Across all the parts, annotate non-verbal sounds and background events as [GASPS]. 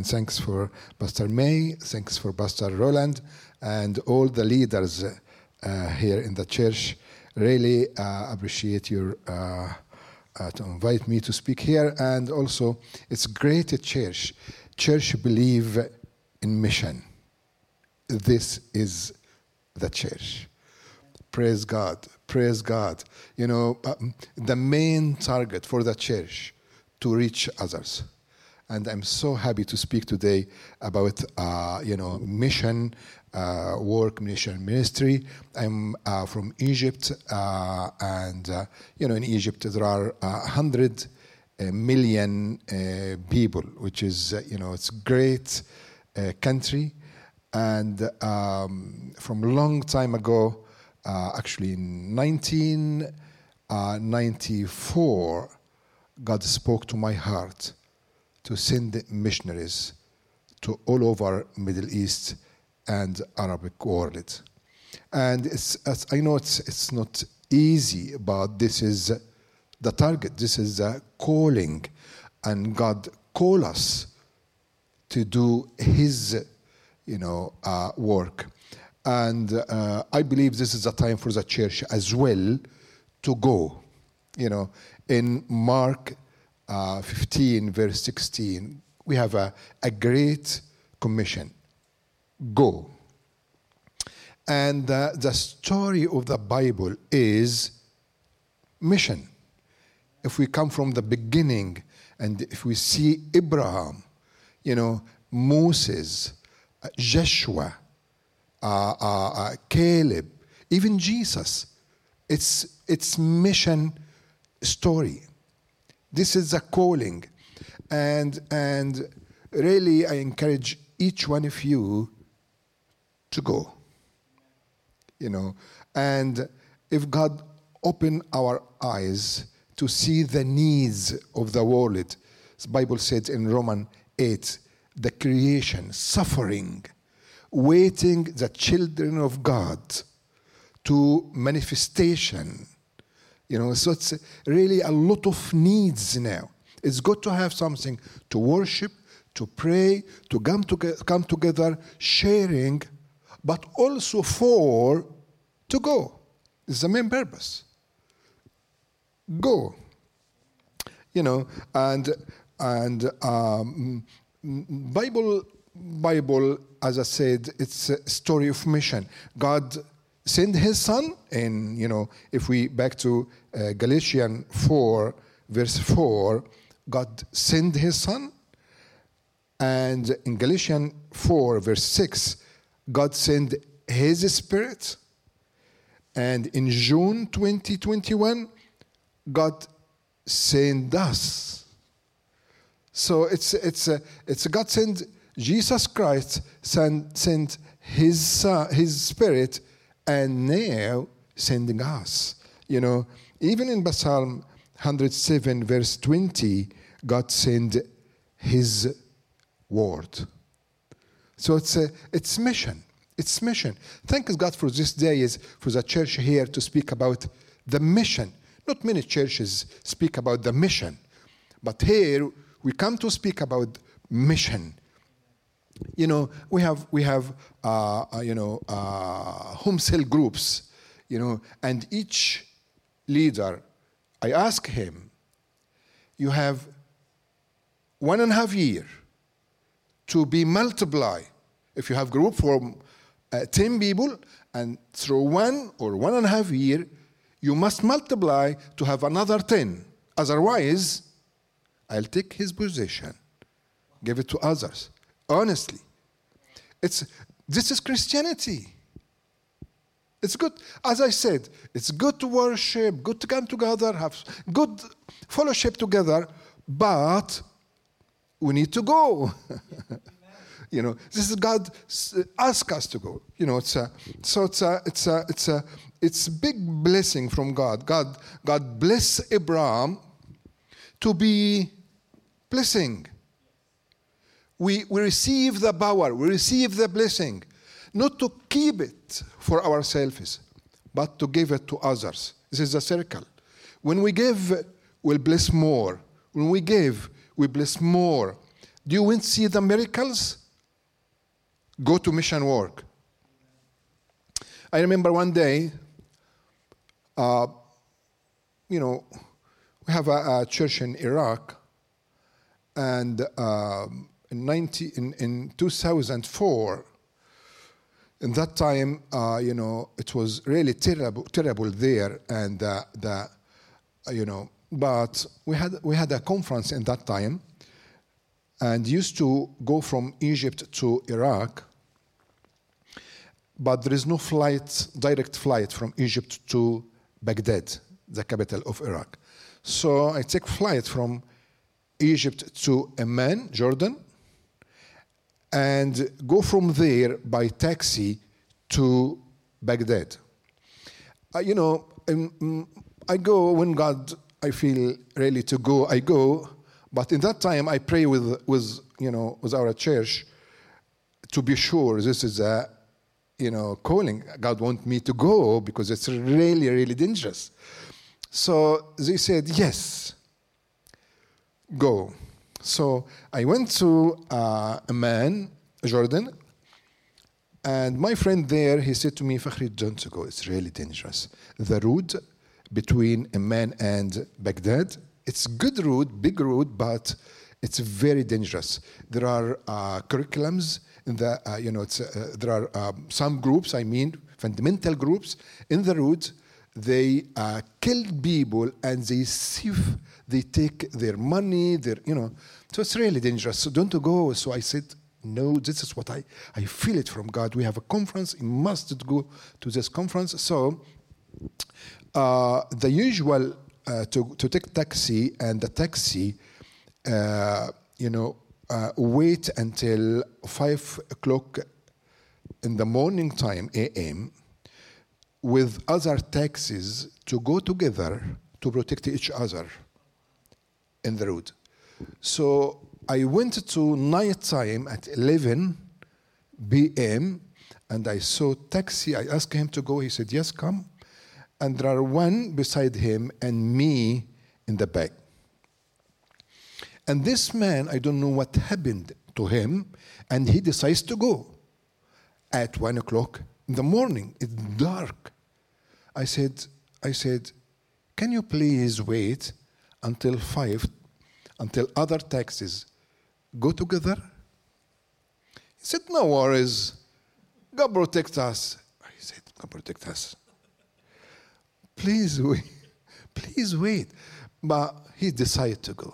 And thanks for Pastor May, thanks for Pastor Roland, and all the leaders uh, here in the church. Really uh, appreciate your uh, uh, to invite me to speak here, and also it's great at church. Church believe in mission. This is the church. Praise God. Praise God. You know, um, the main target for the church to reach others. And I'm so happy to speak today about, uh, you know, mission uh, work, mission ministry. I'm uh, from Egypt, uh, and uh, you know, in Egypt there are a hundred uh, people, which is, you know, it's great country. And um, from a long time ago, actually in 1994, God spoke to my heart to send missionaries to all over Middle East and Arabic world. And it's, I know it's, it's not easy, but this is the target. This is the calling. And God call us to do His, you know, uh, work. And uh, I believe this is a time for the church as well to go. You know, in Mark uh, 15, verse 16, we have a, a great commission go. And uh, the story of the Bible is mission. If we come from the beginning and if we see Abraham, you know, Moses, uh, Joshua, uh, uh, uh Caleb, even Jesus, it's, it's mission story. This is a calling. And, and really, I encourage each one of you to go. You know, and if God open our eyes to see the needs of the world, the Bible says in Romans 8, the creation suffering, waiting the children of God to manifestation. You know, so it's really a lot of needs now. It's good to have something to worship, to pray, to come, to, come together, sharing but also for to go. It's the main purpose. Go. You know, and and um, Bible Bible, as I said, it's a story of mission. God sent His Son, and you know, if we back to uh, Galatians four, verse four, God sent His Son, and in Galatians four, verse six, God sent His Spirit. And in John 2021, God sent us. So it's, it's, a, it's a God sent Jesus Christ sent, sent his, uh, his Spirit and now sending us. You know, even in Psalm 107, verse 20, God sent His word. So it's a, it's mission. It's mission. Thank God for this day is for the church here to speak about the mission. Not many churches speak about the mission, but here we come to speak about mission. You know, we have we have uh, uh, you know uh, home cell groups, you know, and each leader, I ask him, you have one and a half year to be multiplied if you have group from uh, 10 people and through one or one and a half year, you must multiply to have another 10. Otherwise, I'll take his position, give it to others. Honestly. It's, this is Christianity. It's good, as I said, it's good to worship, good to come together, have good fellowship together, but we need to go. [LAUGHS] You know, this is God ask us to go. You know, it's a, so it's a, it's a, it's a, it's a big blessing from God. God, God bless Abraham to be blessing. We, we receive the power, we receive the blessing, not to keep it for ourselves, but to give it to others. This is a circle. When we give, we'll bless more. When we give, we bless more. Do you want to see the miracles? Go to mission work. I remember one day, uh, you know, we have a, a church in Iraq, and um, in, 90, in, in 2004, in that time, uh, you know, it was really terrible, terrible there, and uh, the, you know, but we had we had a conference in that time, and used to go from Egypt to Iraq, but there is no flight, direct flight from Egypt to Baghdad, the capital of Iraq. So I take flight from Egypt to Amman, Jordan, and go from there by taxi to Baghdad. Uh, you know, um, I go when God, I feel ready to go, I go. But in that time, I pray with, with you know, with our church to be sure this is a, you know, calling. God want me to go because it's really, really dangerous. So they said, yes, go. So I went to uh, Amman, Jordan, and my friend there, he said to me, Fakhri, don't go, it's really dangerous. The road between Amman and Baghdad, it's good road, big road, but it's very dangerous. There are uh, curriculums in the, uh, you know, uh, there are um, some groups, I mean, fundamental groups in the road. They uh, kill people and they thief they take their money, their, you know. So it's really dangerous. So don't go. So I said, no, this is what I, I feel it from God. We have a conference. You must go to this conference. So uh, the usual uh, to, to take taxi and the taxi, uh, you know, uh, wait until five o'clock in the morning time, a.m., with other taxis to go together to protect each other in the road. So I went to night time at 11 p.m. and I saw taxi. I asked him to go. He said, yes, come. And there are one beside him and me in the back. And this man, I don't know what happened to him, and he decides to go at one o'clock in the morning. It's dark. I said, I said, can you please wait until 5 until other taxis go together? He said, No worries. God protect us. I said, God protect us. Please wait. [LAUGHS] Please wait. But he decided to go.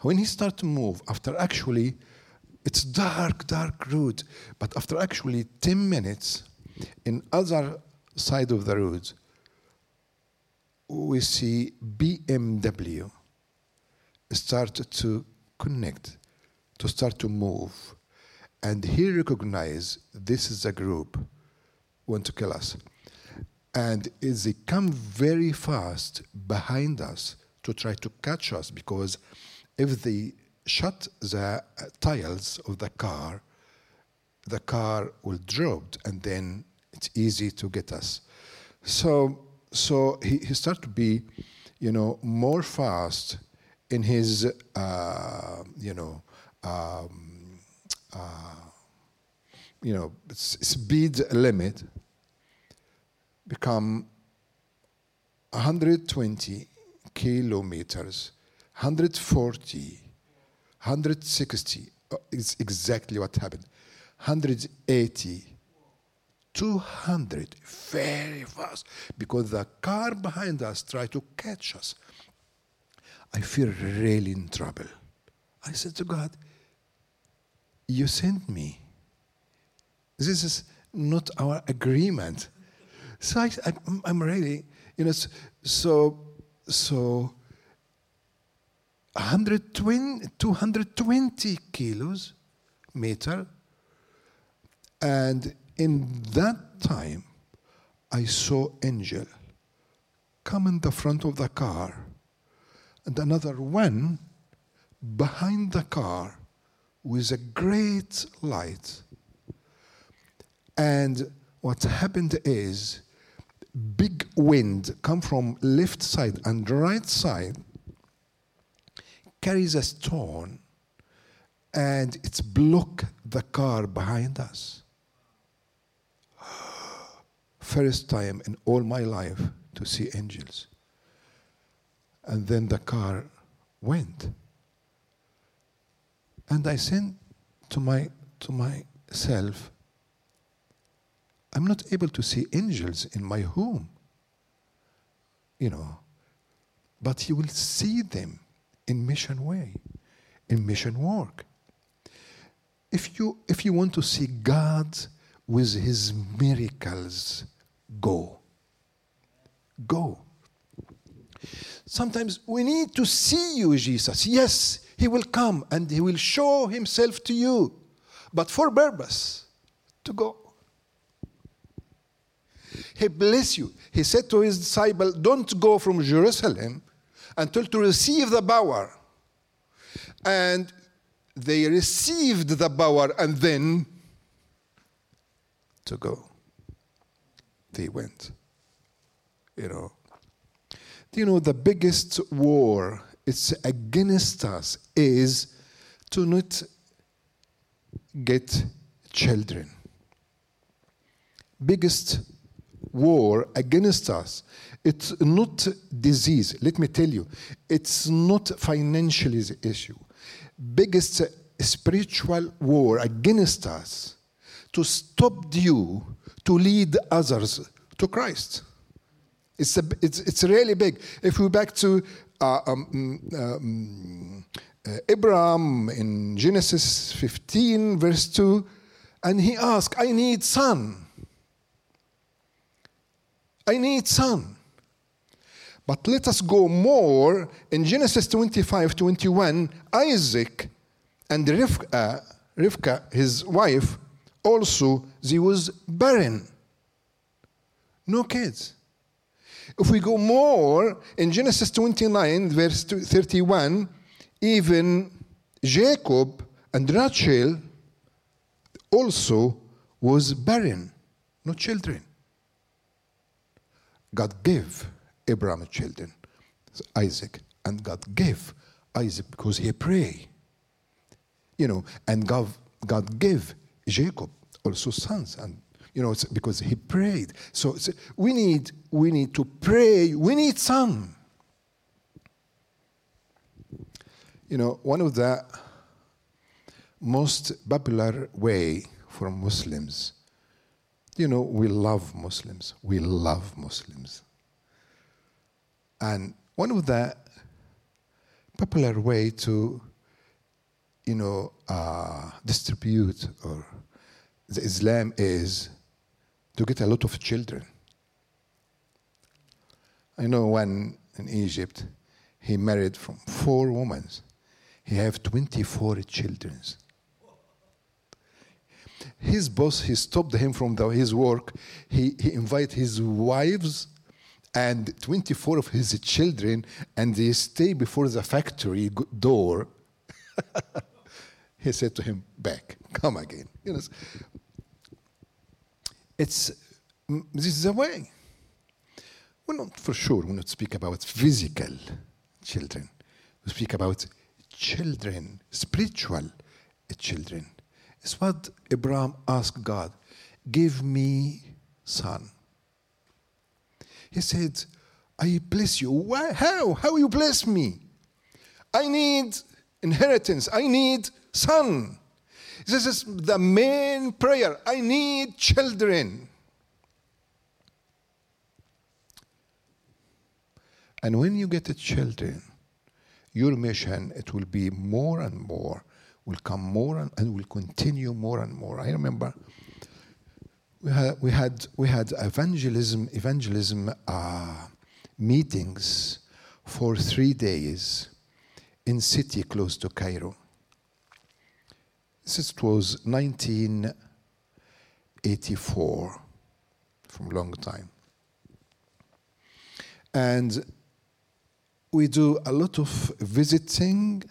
When he started to move, after actually, it's dark, dark road, but after actually 10 minutes, in other side of the road, we see BMW start to connect, to start to move. And he recognized this is a group want to kill us. And they come very fast behind us to try to catch us, because if they shut the tiles of the car, the car will drop and then it's easy to get us. So so he, he started to be, you know, more fast in his, uh, you know, um, uh, you know, speed limit become 120 kilometers, 140, 160. Uh, is exactly what happened. 180 200 very fast because the car behind us tried to catch us. I feel really in trouble. I said to God, You sent me. This is not our agreement. So I, am really, you know, so, so 120, 220 kilos meter and in that time, I saw angel come in the front of the car, and another one behind the car with a great light. And what happened is big wind come from left side and right side carries a stone and it's block the car behind us. [GASPS] First time in all my life to see angels. And then the car went. And I said to my to myself, I'm not able to see angels in my home. You know. But you will see them in mission way, in mission work. If you if you want to see God with his miracles, go. Go. Sometimes we need to see you, Jesus. Yes, he will come and he will show himself to you, but for purpose to go. He bless you. He said to his disciple, Don't go from Jerusalem until to receive the power. And they received the power and then to go. They went. You know. Do you know the biggest war it's against us is to not get children. Biggest war against us. It's not disease. Let me tell you, it's not financially the issue. Biggest spiritual war against us to stop you to lead others to Christ. It's, a, it's, it's really big. If we back to uh, um, um, uh, Abraham in Genesis 15, verse 2, and he asked, I need son. I need son. But let us go more in Genesis 25, 21, Isaac and Rivka, uh, Rivka, his wife, also, she was barren. No kids. If we go more in Genesis 29, verse 31, even Jacob and Rachel also was barren, no children. God gave Abraham children, Isaac, and God gave Isaac because he prayed. You know, and God, God gave Jacob also sons and you know, because he prayed. So we need we need to pray. We need some. You know, one of the most popular way for Muslims. You know, we love Muslims. We love Muslims. And one of the popular way to, you know, uh, distribute or the Islam is to get a lot of children. I know one in Egypt, he married from four women. He have 24 children. His boss, he stopped him from the, his work. He, he invited his wives and 24 of his children, and they stay before the factory door. [LAUGHS] he said to him, back, come again. You know, it's this is the way. We're not for sure. We not speak about physical children. We speak about children, spiritual children. It's what Abraham asked God: "Give me son." He said, "I bless you." Why? How? How you bless me? I need inheritance. I need son. This is the main prayer. I need children. And when you get the children, your mission, it will be more and more, will come more and, and will continue more and more. I remember we had, we had, we had evangelism, evangelism uh, meetings for three days in city close to Cairo. This was 1984, from long time. And we do a lot of visiting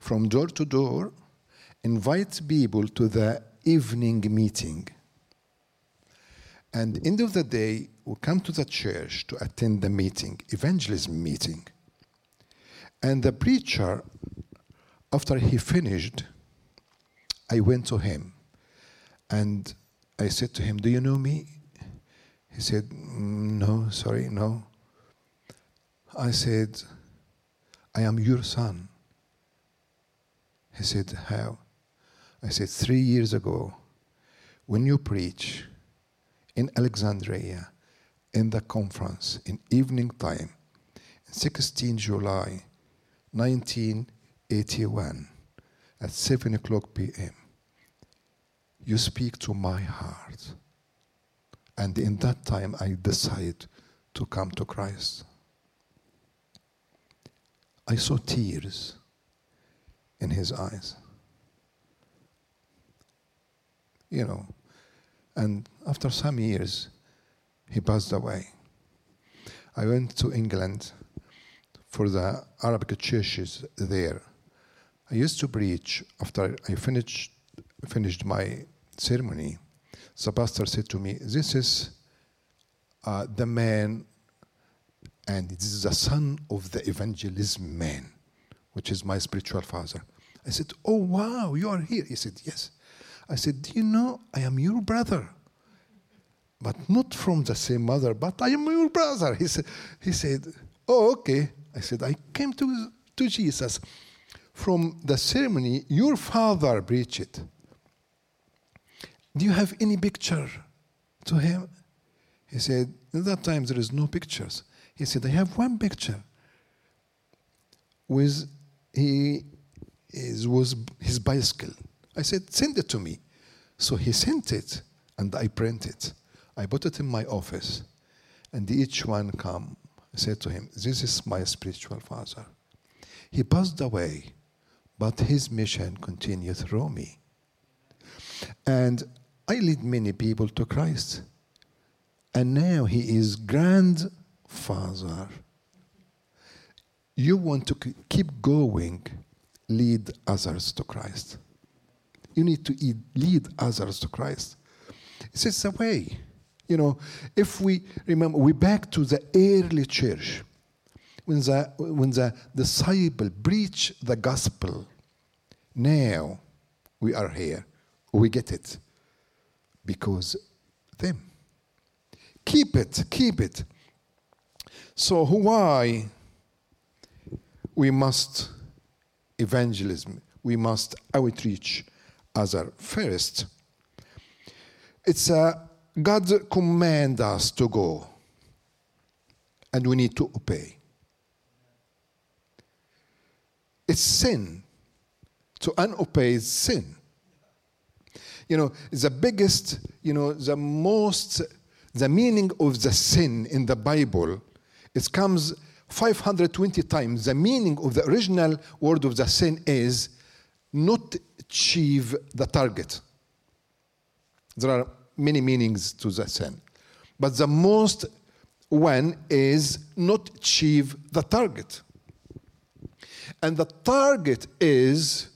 from door to door, invite people to the evening meeting. And end of the day, we come to the church to attend the meeting, evangelism meeting. And the preacher, after he finished, I went to him and I said to him, Do you know me? He said, "Mm, No, sorry, no. I said, I am your son. He said, How? I said, Three years ago, when you preach in Alexandria, in the conference, in evening time, 16 July 1981, at 7 o'clock p.m., you speak to my heart. And in that time, I decide to come to Christ. I saw tears in his eyes. You know, and after some years, he passed away. I went to England for the Arabic churches there. I used to preach after I finished finished my ceremony. The pastor said to me, "This is uh, the man, and this is the son of the evangelism man, which is my spiritual father." I said, "Oh wow, you are here." He said, "Yes." I said, "Do you know I am your brother?" but not from the same mother, but I am your brother. He said, he said, Oh, okay. I said, I came to, to Jesus. From the ceremony, your father preached. Do you have any picture to him? He said, At that time there is no pictures. He said, I have one picture with he is, was his bicycle. I said, Send it to me. So he sent it and I printed. I put it in my office, and each one come. I said to him, "This is my spiritual father." He passed away, but his mission continued through me, and I lead many people to Christ. And now he is grandfather. You want to keep going, lead others to Christ. You need to lead others to Christ. It's the way. You know, if we remember, we back to the early church when the when the disciple preached the gospel. Now we are here. We get it because them. Keep it, keep it. So why we must evangelism? We must outreach other first. It's a God commands us to go, and we need to obey. It's sin. To unobey is sin. You know, the biggest, you know, the most, the meaning of the sin in the Bible, it comes 520 times. The meaning of the original word of the sin is not achieve the target. There are many meanings to the sin. But the most one is not achieve the target. And the target is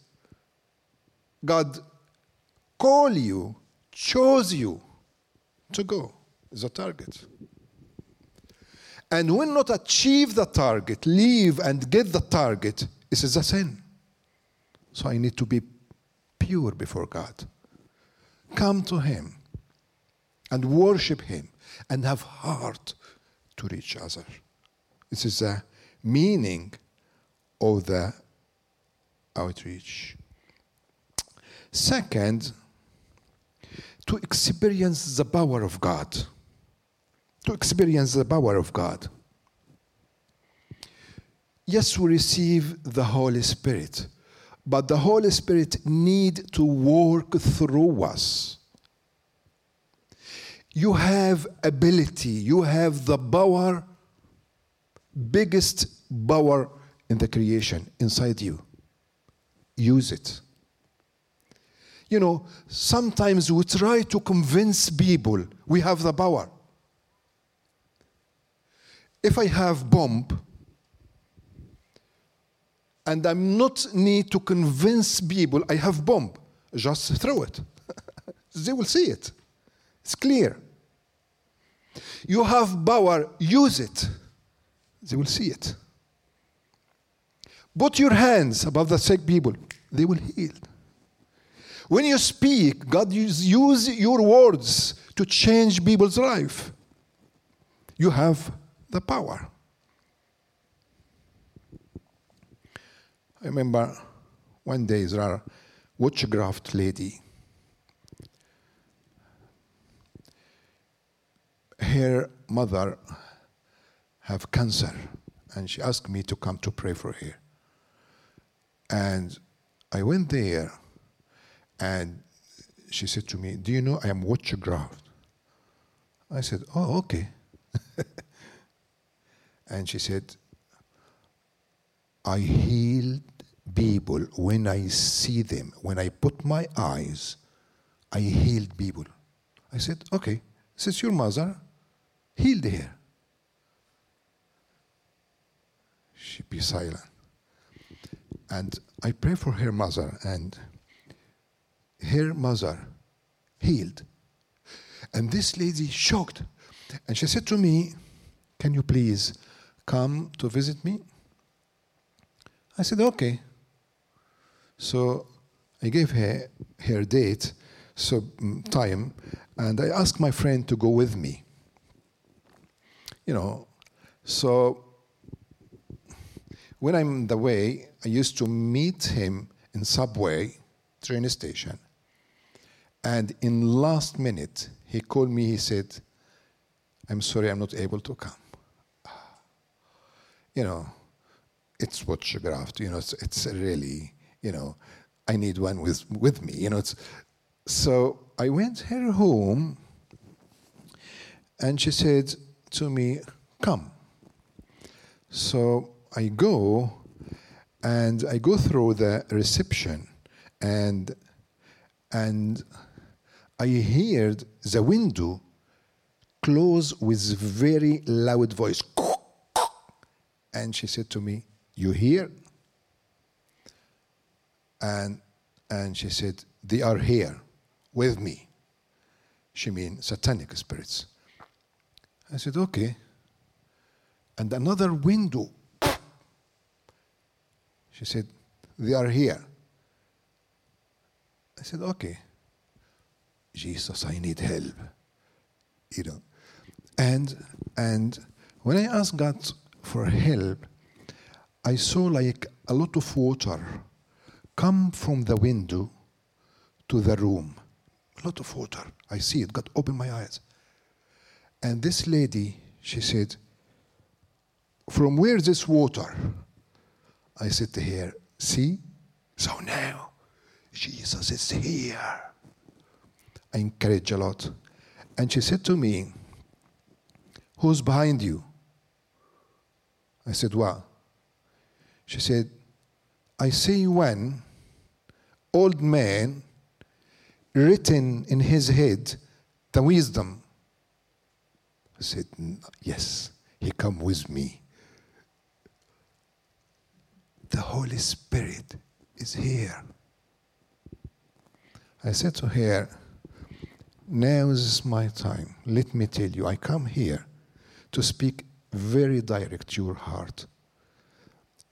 God call you, chose you to go. The target. And when not achieve the target, leave and get the target, this is a sin. So I need to be pure before God. Come to Him and worship Him and have heart to reach other. This is the meaning of the outreach. Second, to experience the power of God. To experience the power of God. Yes, we receive the Holy Spirit, but the Holy Spirit need to work through us you have ability, you have the power, biggest power in the creation inside you. Use it. You know, sometimes we try to convince people we have the power. If I have bomb and I'm not need to convince people I have bomb, just throw it. [LAUGHS] they will see it. It's clear. You have power, use it. They will see it. Put your hands above the sick people, they will heal. When you speak, God use, use your words to change people's life. You have the power. I remember one day there are witchcraft lady. Her mother have cancer, and she asked me to come to pray for her. And I went there, and she said to me, "Do you know I am witchcraft?" I said, "Oh, okay." [LAUGHS] and she said, I healed people when I see them. When I put my eyes, I healed people. I said, okay, since your mother healed her. She be silent. And I pray for her mother, and her mother healed. And this lady shocked. And she said to me, Can you please come to visit me? I said, Okay. So I gave her her date, so mm, time, and I asked my friend to go with me. You know, so when I'm the way, I used to meet him in subway, train station, and in last minute he called me. He said, "I'm sorry, I'm not able to come." [SIGHS] You know, it's what witchcraft. You know, it's, it's really, you know, I need one with with me. You know, it's, so I went her home, and she said to me, "Come." So I go, and I go through the reception, and and I heard the window close with very loud voice. And she said to me, You hear? And, and she said, They are here with me. She means satanic spirits. I said, Okay. And another window. She said, They are here. I said, Okay. Jesus, I need help. You know. And and when I asked God for help, I saw like a lot of water come from the window to the room. A lot of water. I see it. God opened my eyes. And this lady, she said, From where is this water? I said to her, See? So now Jesus is here. I encourage a lot. And she said to me, Who's behind you? I said, What? She said, I see one old man written in his head the wisdom. I said, Yes, he come with me. The Holy Spirit is here. I said to her, Now is my time. Let me tell you, I come here to speak very direct to your heart.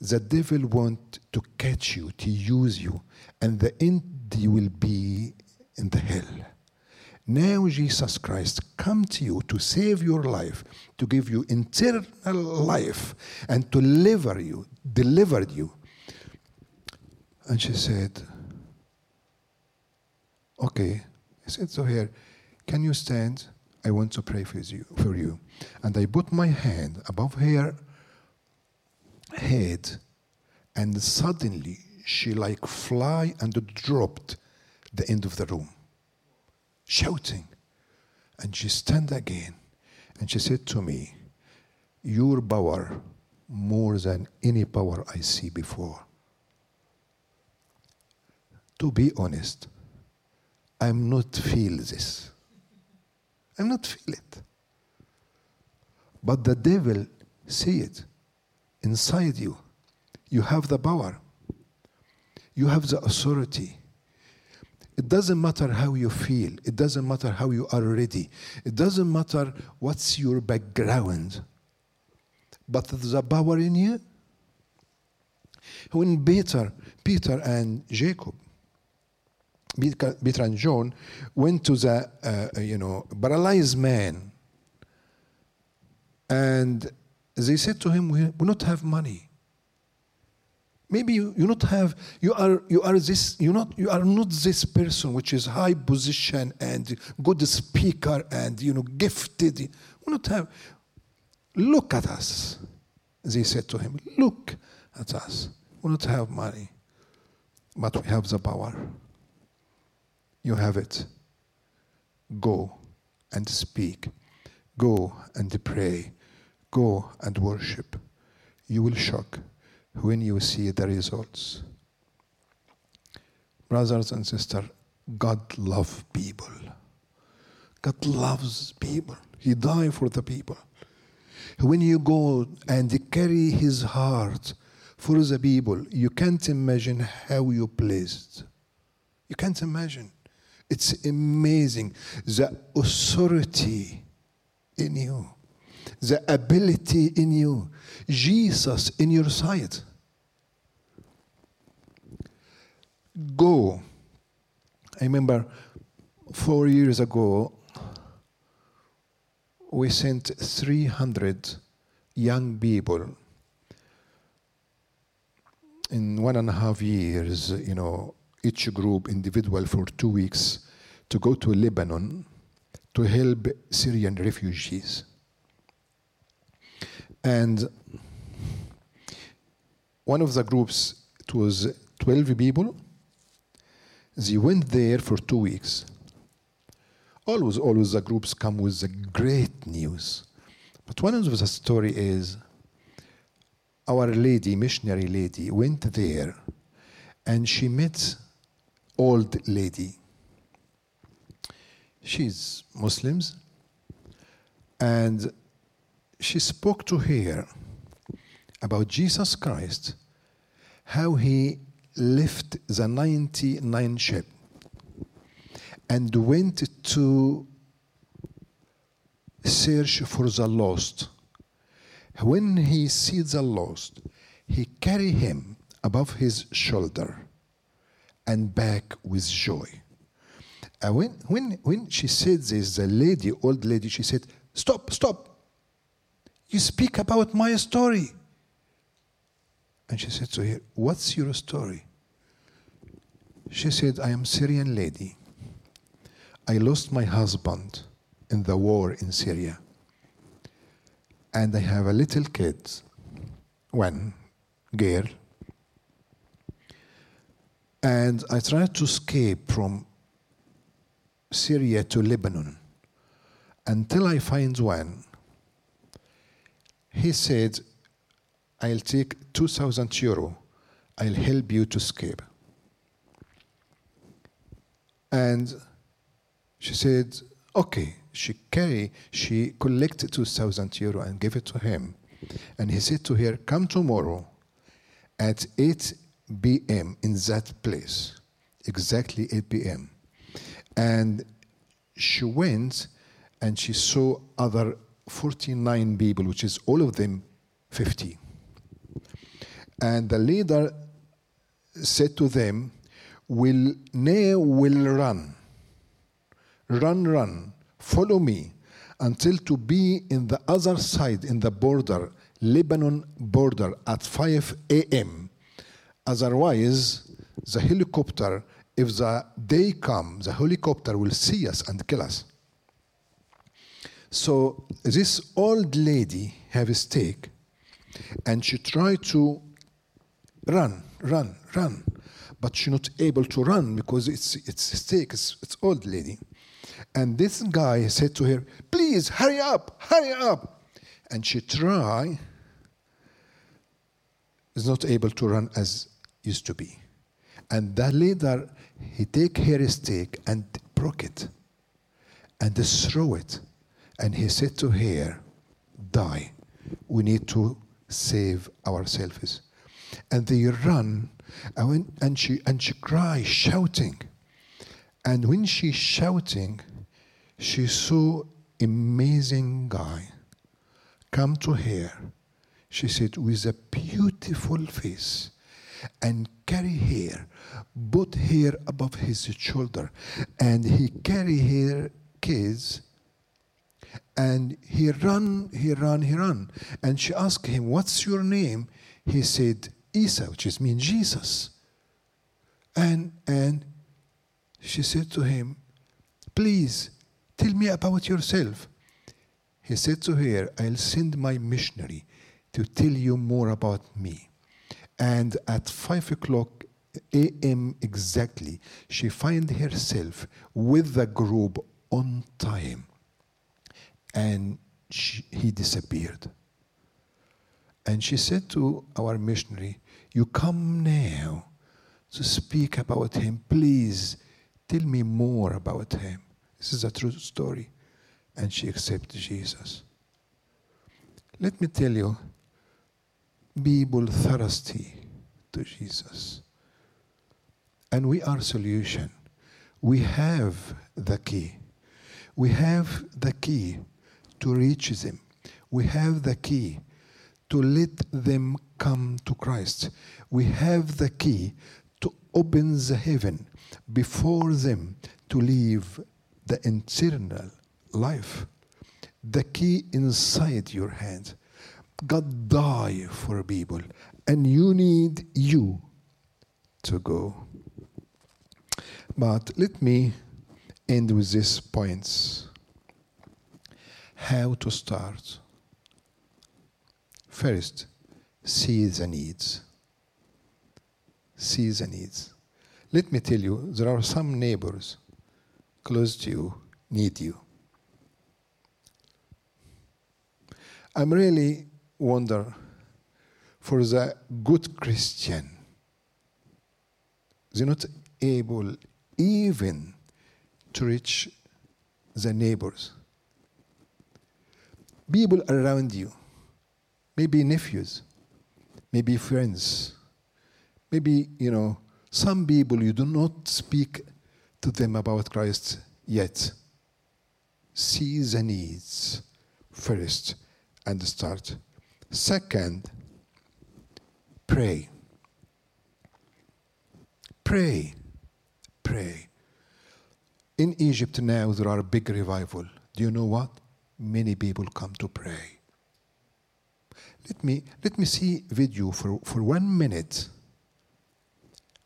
The devil want to catch you, to use you, and the end you will be in the hell. Now Jesus Christ come to you to save your life, to give you eternal life, and to deliver you, delivered you. And she said, Okay. I said So here, Can you stand? I want to pray for you, for you. And I put my hand above her head, and suddenly she like fly and dropped the end of the room, shouting. And she stand again, and she said to me, "Your power more than any power I see before." To be honest, I'm not feel this. I'm not feel it. But the devil see it inside you. You have the power. You have the authority. It doesn't matter how you feel. It doesn't matter how you are ready. It doesn't matter what's your background. But there's a power in you. When Peter, Peter and Jacob, Peter and John went to the, uh, you know, paralyzed man. And they said to him, we, do not have money. Maybe you, you not have you are you are this you not you are not this person which is high position and good speaker and you know gifted. You not have look at us. They said to him, Look at us. We not have money, but we have the power. You have it. Go and speak. Go and pray. Go and worship. You will shock when you see the results. Brothers and sisters, God loves people. God loves people. He died for the people. When you go and carry his heart for the people, you can't imagine how you pleased. You can't imagine. It's amazing the authority in you, the ability in you, Jesus in your side. Go. I remember four years ago, we sent 300 young people in one and a half years, you know, each group individual for two weeks to go to Lebanon to help Syrian refugees. And one of the groups, it was 12 people. They went there for two weeks. Always, always the groups come with the great news. But one of the story is our lady, missionary lady, went there and she met old lady. She's Muslims and she spoke to her about Jesus Christ, how he left the 99 sheep and went to search for the lost. When he sees the lost, he carry him above his shoulder and back with joy. And when, when, when she said this, the lady, old lady, she said, Stop, stop. You speak about my story. And she said to her, What's your story? She said, I am Syrian lady. I lost my husband in the war in Syria. And I have a little kid, one girl. And I tried to escape from Syria to Lebanon until I find one. He said, I'll take 2,000 euro. I'll help you to escape. And she said, okay. She carry, she collected 2,000 euro and gave it to him. And he said to her, come tomorrow at 8 p.m. in that place, exactly 8 p.m. And she went and she saw other 49 people, which is all of them 50. And the leader said to them, will now will run. Run, run, follow me until to be in the other side, in the border, Lebanon border at 5 a.m. Otherwise, the helicopter, if the day come, the helicopter will see us and kill us. So this old lady have a stake, and she tried to run, run, run but she's not able to run because it's it's stake, it's, it's old lady. And this guy said to her, please hurry up, hurry up. And she try, is not able to run as used to be. And that leader, he take her stake and broke it and throw it. And he said to her, die. We need to save ourselves. And they run and, when, and, she, and she cries, shouting. And when she's shouting, she saw amazing guy come to her. She said, with a beautiful face and carry hair, put hair above his shoulder, and he carry hair kids, and he run, he run, he run. And she asked him, What's your name? He said, Isa, which is mean Jesus. And and she said to him, Please tell me about yourself. He said to her, I'll send my missionary to tell you more about me. And at five o'clock a.m. exactly, she found herself with the group on time. And she, he disappeared. And she said to our missionary, You come now to speak about him. Please tell me more about him. This is a true story. And she accepted Jesus. Let me tell you, people thirsty to Jesus. And we are solution. We have the key. We have the key to reach them. We have the key to let them come to Christ. We have the key to open the heaven before them to live the eternal life. The key inside your hand. God died for people, and you need you to go. But let me end with these points. How to start? First, see the needs. See the needs. Let me tell you, there are some neighbors close to you need you. I'm really wonder for the good Christian. They're not able even to reach the neighbors. People around you, maybe nephews, maybe friends, maybe, you know, some people you do not speak to them about Christ yet. See the needs first and start. Second, pray. Pray. Pray. In Egypt now, there are big revival. Do you know what? Many people come to pray. Let me, let me see video for, for one minute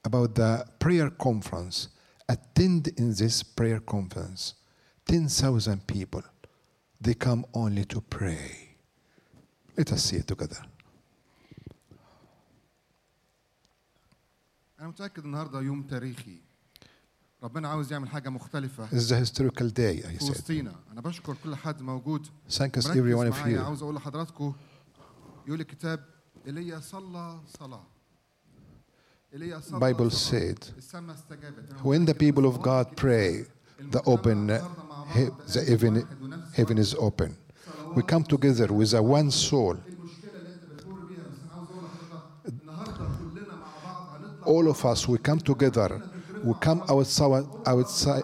about the prayer conference. Attend in this prayer conference. 10,000 people. They come only to pray. Let us see it together. أنا متأكد النهاردة يوم تاريخي ربنا عاوز يعمل حاجة مختلفة This is a historical day, I في said. وسطينا أنا بشكر كل حد موجود Thank us مركز every one of معايا you. عاوز أقول لحضراتكم يقول الكتاب إيليا صلى صلاة إيليا صلى Bible صلاة. said, السماء استجابت أنا When the متأكد people إن of صلوات God الكنيسة pray, the المجتمع open, النهاردة مع he- بعض the بقلب heaven, واحد ونفس heaven is open. We come together with a one soul. المشكلة اللي أنت بتمر بيها بس أنا عاوز أقول لحضرتك النهاردة كلنا مع بعض هنطلع All of us, we come together. we come outside, outside,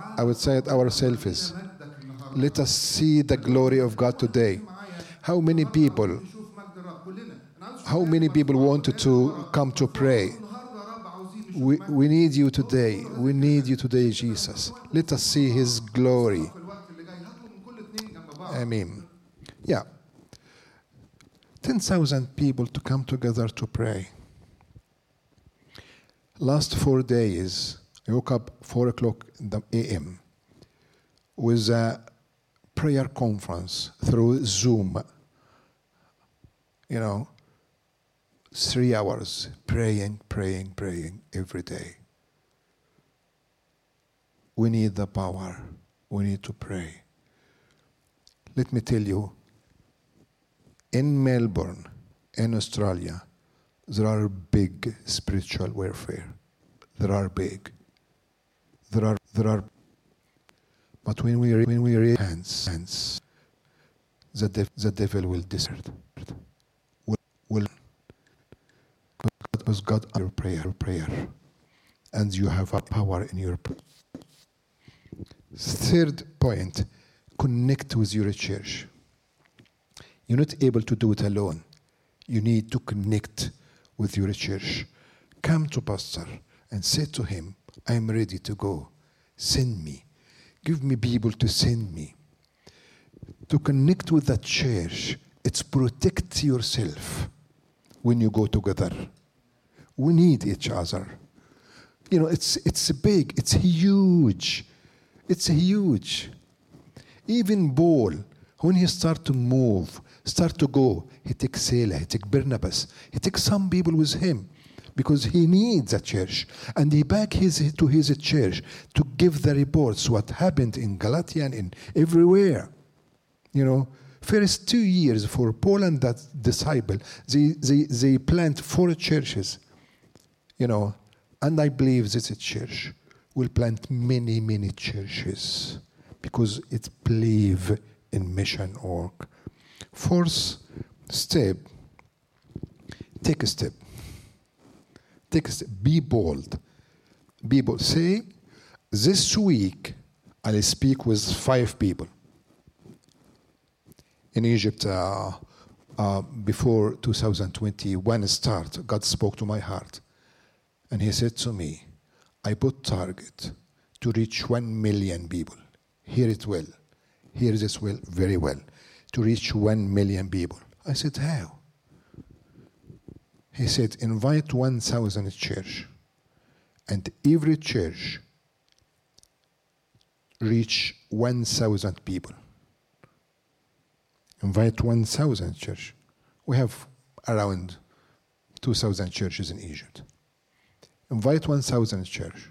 it ourselves. Let us see the glory of God today. How many people, how many people wanted to come to pray? We, we need you today. We need you today, Jesus. Let us see His glory. I mean, yeah. 10,000 people to come together to pray. Last four days, I woke up 4 o'clock a.m. with a prayer conference through Zoom. You know, three hours praying, praying, praying every day. We need the power. We need to pray. Let me tell you, in Melbourne, in Australia, there are big spiritual warfare. There are big. There are there are. But when we when we raise hands, the dev, the devil will desert. Will will. Because God your prayer prayer, and you have a power in your. pr- Third point, connect with your church. You're not able to do it alone. You need to connect with your church. come to pastor and say to him, I am ready to go. Send me. Give me people to send me. To connect with that church, it's protect yourself when you go together. We need each other. You know, it's it's big, it's huge. It's huge. Even Paul, when he start to move, start to go, he takes Selah, he takes Barnabas, he takes some people with him because he needs a church. And he back his, to his church to give the reports what happened in Galatia and in everywhere. You know, first two years for Paul and that disciple, they, they, they plant four churches. You know, and I believe this church will plant many, many churches because it believe in mission work. Fourth step, take a step. Step. Be bold. Be bold. Say, this week I'll speak with five people. In Egypt, uh, uh, before 2021 start, God spoke to my heart. And he said to me, I put target to reach 1 million people. Hear it well. Hear this well, very well. To reach 1 million people. I said, how? He said, invite 1,000 church. And every church reach 1,000 people. Invite 1,000 church. We have around 2,000 churches in Egypt. Invite 1,000 church.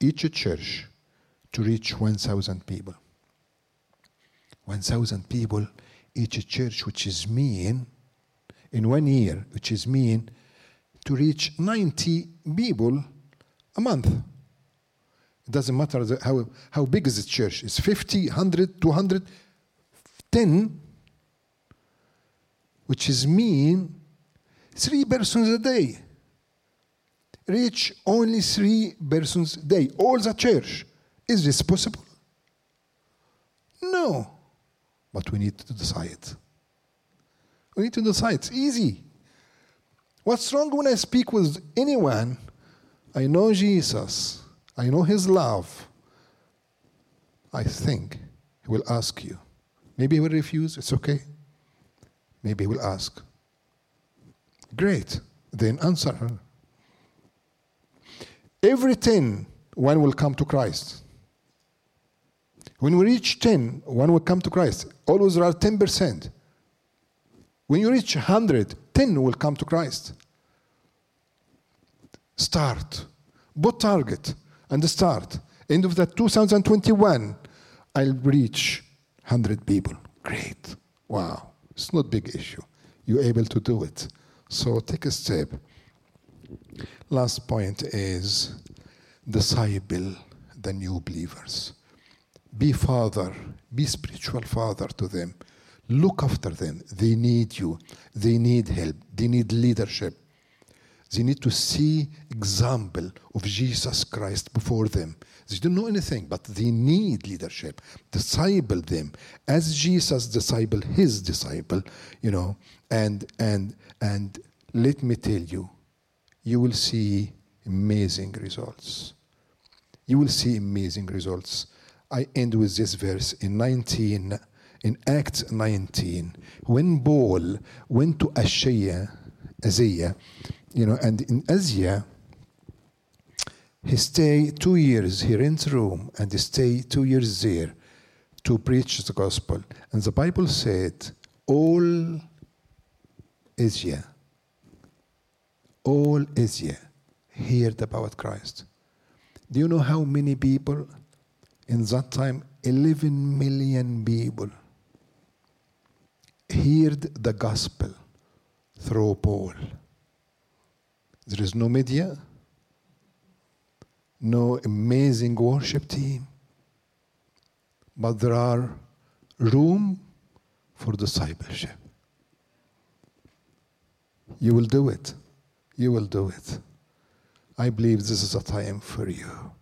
Each church to reach 1,000 people. 1,000 people, each church, which is mean, in one year, which is mean, to reach 90 people a month. It doesn't matter how, how big is the church. It's 50, 100, 200, 10, which is mean three persons a day. Reach only three persons a day. All the church. Is this possible? No. But we need to decide. We need to decide. It's easy. What's wrong when I speak with anyone? I know Jesus. I know his love. I think he will ask you. Maybe he will refuse. It's okay. Maybe he will ask. Great. Then answer her. Every 10, one will come to Christ. When we reach 10, one will come to Christ. Always there are 10%. When you reach 100, 10 will come to Christ. Start. Put target and start. End of that 2021, I'll reach 100 people. Great. Wow. It's not big issue. You're able to do it. So take a step. Last point is disciple the new believers. Be father, be spiritual father to them. Look after them. They need you. They need help. They need leadership. They need to see example of Jesus Christ before them. They don't know anything, but they need leadership. Disciple them as Jesus disciple his disciple, you know, and and and let me tell you, you will see amazing results. You will see amazing results. I end with this verse in 19, in Acts 19, when Paul went to Asia, Asia, you know, and in Asia, he stayed two years. He rent room and he stayed two years there to preach the gospel. And the Bible said, all Asia, all Asia heard about Christ. Do you know how many people in that time? 11 million people heard the gospel through Paul. There is no media, no amazing worship team, but there are room for discipleship. You will do it. You will do it. I believe this is a time for you,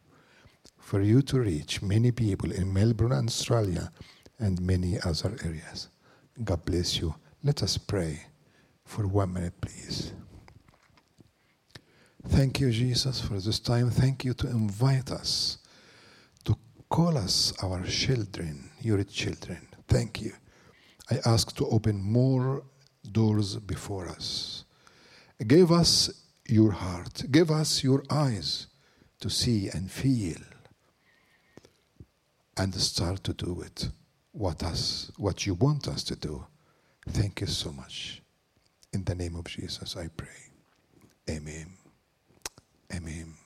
for you to reach many people in Melbourne, Australia, and many other areas. God bless you. Let us pray for one minute, please. Thank you, Jesus, for this time. Thank you to invite us, to call us our children, your children. Thank you. I ask to open more doors before us. Give us your heart, give us your eyes to see and feel and start to do it what us what you want us to do. Thank you so much. In the name of Jesus I pray. Amen. Amen.